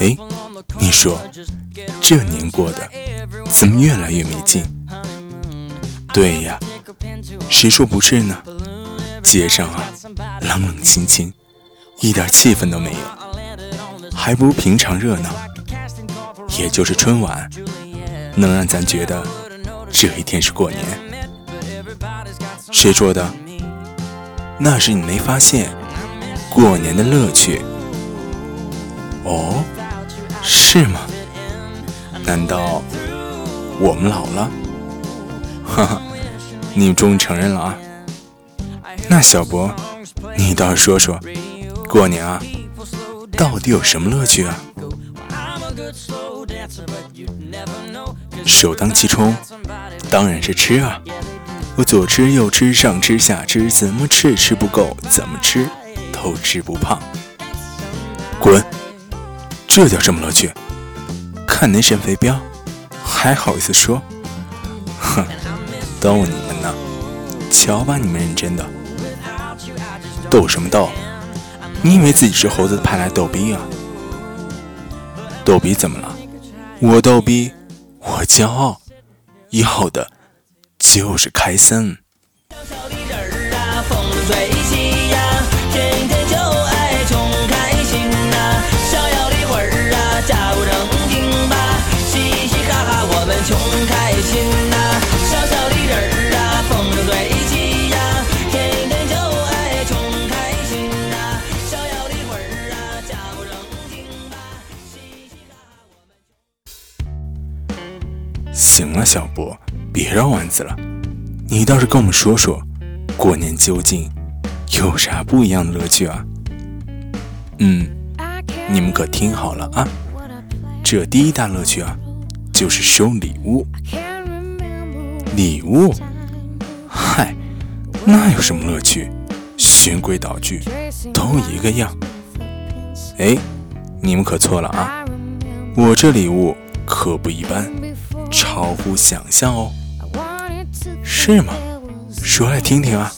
哎，你说这年过的怎么越来越没劲？对呀，谁说不是呢？街上啊，冷冷清清，一点气氛都没有，还不如平常热闹。也就是春晚，能让咱觉得这一天是过年。谁说的？那是你没发现过年的乐趣。哦，是吗？难道我们老了？哈哈，你终于承认了啊！那小博，你倒是说说，过年啊，到底有什么乐趣啊？首当其冲，当然是吃啊！我左吃右吃，上吃下吃，怎么吃吃不够，怎么吃都吃不胖。滚！这叫什么乐趣？看那沈肥膘，还好意思说？哼，逗你们呢！瞧把你们认真的！逗什么逗？你以为自己是猴子派来逗逼啊？逗逼怎么了？我逗逼，我骄傲，要的就是开心。小博，别绕弯子了。你倒是跟我们说说，过年究竟有啥不一样的乐趣啊？嗯，你们可听好了啊，这第一大乐趣啊，就是收礼物。礼物？嗨，那有什么乐趣？循规蹈矩，都一个样。哎，你们可错了啊，我这礼物可不一般。超乎想象哦，是吗？说来听听啊。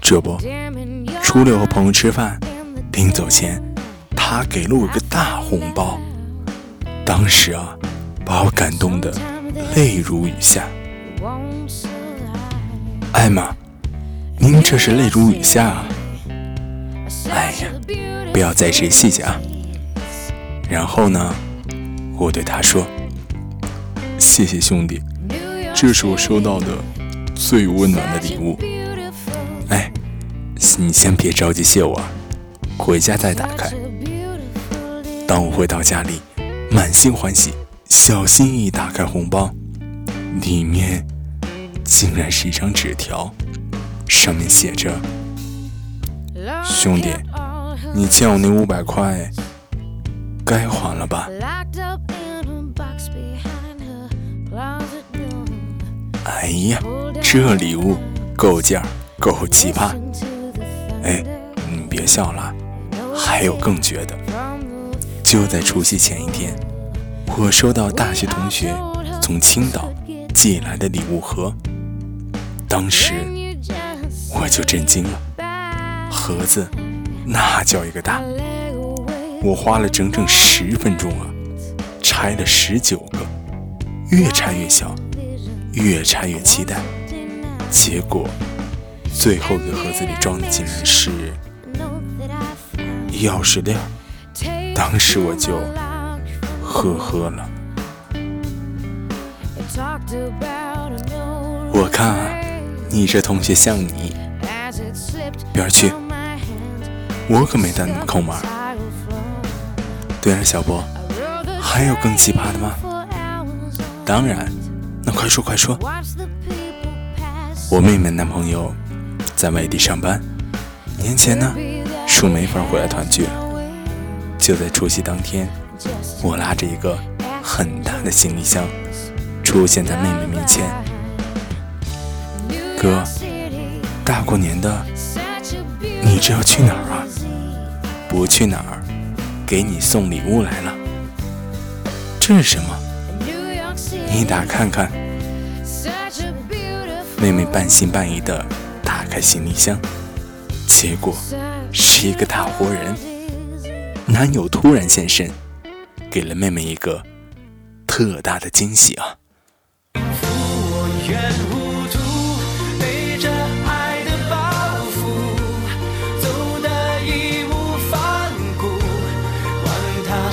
这不，初六和朋友吃饭，临走前，他给了我个大红包，当时啊，把我感动的泪如雨下。艾玛，您这是泪如雨下啊？哎呀，不要再这细节啊。然后呢，我对他说：“谢谢兄弟，这是我收到的最温暖的礼物。哎，你先别着急谢我，回家再打开。当我回到家里，满心欢喜，小心翼翼打开红包，里面竟然是一张纸条，上面写着：兄弟，你欠我那五百块。”该还了吧？哎呀，这礼物够劲儿，够奇葩！哎，你别笑了，还有更绝的。就在除夕前一天，我收到大学同学从青岛寄来的礼物盒，当时我就震惊了，盒子那叫一个大。我花了整整十分钟啊，拆了十九个，越拆越小，越拆越期待。结果最后一个盒子里装的竟然是钥匙链，当时我就呵呵了。我看啊，你这同学像你，边去，我可没带那么抠门。对了，小波，还有更奇葩的吗？当然，那快说快说。我妹妹男朋友在外地上班，年前呢，说没法回来团聚了。就在除夕当天，我拉着一个很大的行李箱出现在妹妹面前。哥，大过年的，你这要去哪儿啊？不去哪儿？给你送礼物来了，这是什么？你打看看。妹妹半信半疑的打开行李箱，结果是一个大活人，男友突然现身，给了妹妹一个特大的惊喜啊！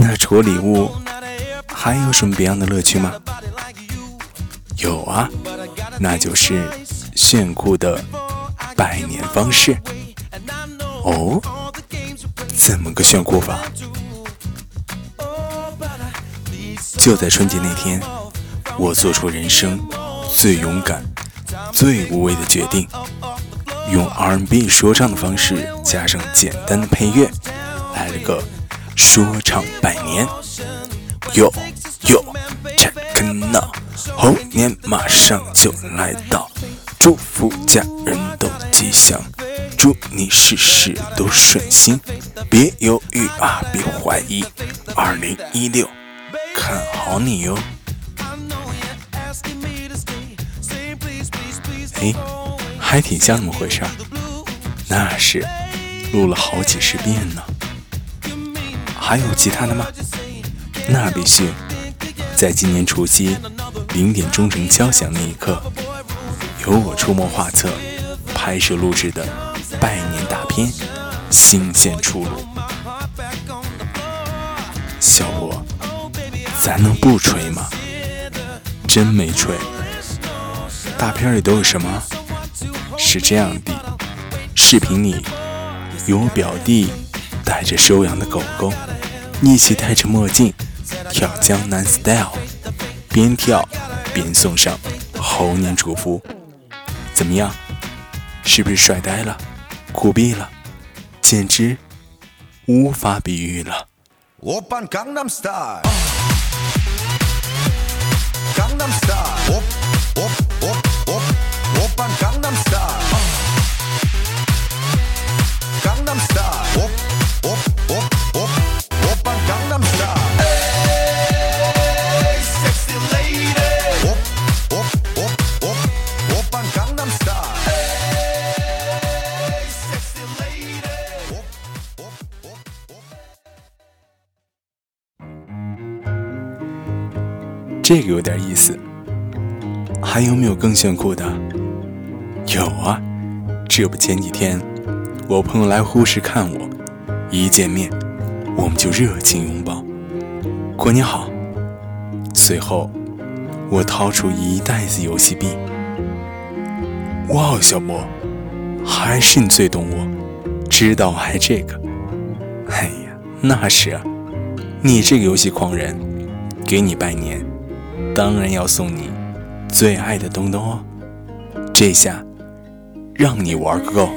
那除了礼物，还有什么别样的乐趣吗？有啊，那就是炫酷的拜年方式。哦，怎么个炫酷法？就在春节那天，我做出人生最勇敢。最无畏的决定，用 R&B 说唱的方式加上简单的配乐，来了个说唱拜年。哟哟，check now，猴年马上就来到，祝福家人都吉祥，祝你事事都顺心，别犹豫啊，别怀疑，二零一六看好你哟。哎，还挺像那么回事儿。那是录了好几十遍呢。还有其他的吗？那必须，在今年除夕零点钟声敲响那一刻，由我出谋划策、拍摄录制的拜年大片新鲜出炉。小波，咱能不吹吗？真没吹。大片里都有什么？是这样的，视频里有我表弟带着收养的狗狗，一起戴着墨镜跳江南 style，边跳边送上猴年祝福。怎么样？是不是帅呆了？酷毙了？简直无法比喻了。我帮江南 style 这个有点意思，还有没有更炫酷的？有啊，这不前几天我朋友来呼市看我，一见面我们就热情拥抱，过年好。随后我掏出一袋子游戏币，哇，小莫，还是你最懂我，知道我爱这个。哎呀，那是啊，你这个游戏狂人，给你拜年。当然要送你最爱的东东哦，这下让你玩个够。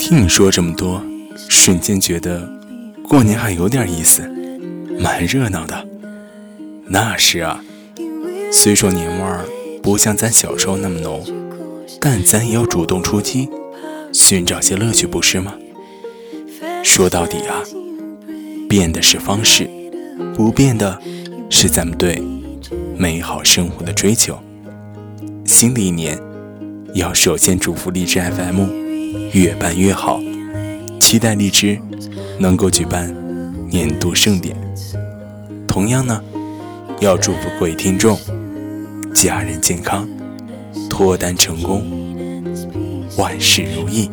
听你说这么多，瞬间觉得过年还有点意思，蛮热闹的。那是啊，虽说年味儿不像咱小时候那么浓，但咱也要主动出击。寻找些乐趣，不是吗？说到底啊，变的是方式，不变的是咱们对美好生活的追求。新的一年，要首先祝福荔枝 FM 越办越好，期待荔枝能够举办年度盛典。同样呢，要祝福各位听众家人健康，脱单成功。万事如意。